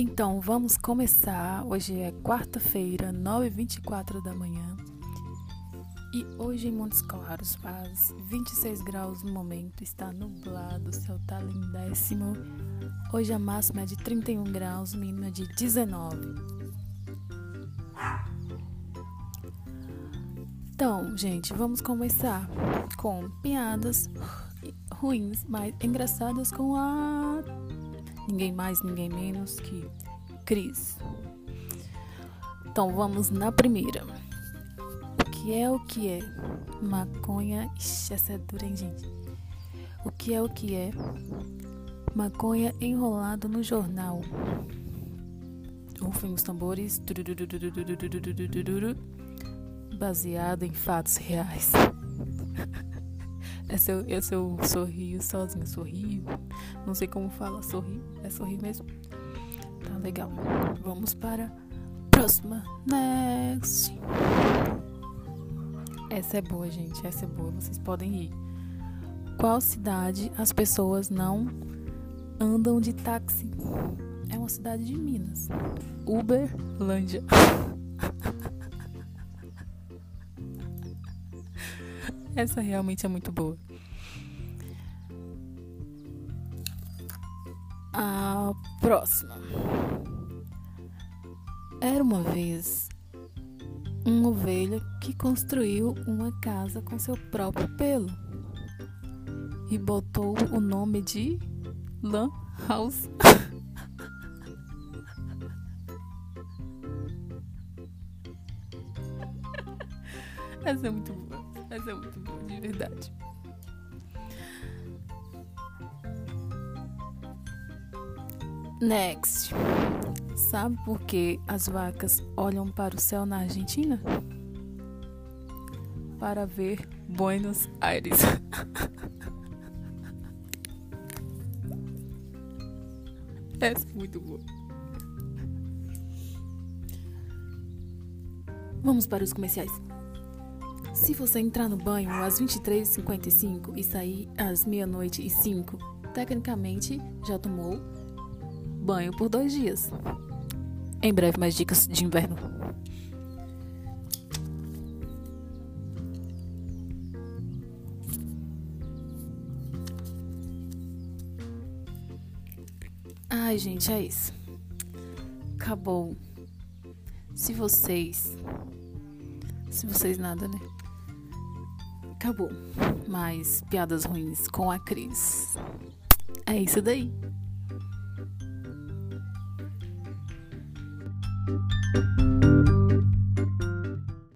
Então, vamos começar. Hoje é quarta-feira, 9h24 da manhã. E hoje em Montes Claros faz 26 graus no momento, está nublado, o céu tá lindíssimo. Hoje a máxima é de 31 graus, mínima de 19. Então, gente, vamos começar com piadas ruins, mas engraçadas com a ninguém mais, ninguém menos que Cris. Então vamos na primeira. O que é o que é? Maconha. Ixi, essa é dura, hein, gente? O que é o que é? Maconha enrolado no jornal. Rufem os tambores. Baseado em fatos reais. Esse eu, esse eu sorrio sozinho, sorrio. Não sei como fala, sorrir. É sorrir mesmo? Tá legal. Vamos para a próxima. Next. Essa é boa, gente. Essa é boa. Vocês podem ir. Qual cidade as pessoas não andam de táxi? É uma cidade de Minas. Uberlândia. Essa realmente é muito boa. A próxima. Era uma vez uma ovelha que construiu uma casa com seu próprio pelo e botou o nome de Lan House. Essa é muito boa. Essa é muito boa, de verdade. Next. Sabe por que as vacas olham para o céu na Argentina? Para ver Buenos Aires. Essa é muito boa. Vamos para os comerciais. Se você entrar no banho às 23h55 e sair às meia-noite e 5, tecnicamente já tomou banho por dois dias. Em breve, mais dicas de inverno. Ai, gente, é isso. Acabou. Se vocês. Se vocês nada, né? Acabou. Mas piadas ruins com a Cris. É isso daí. Música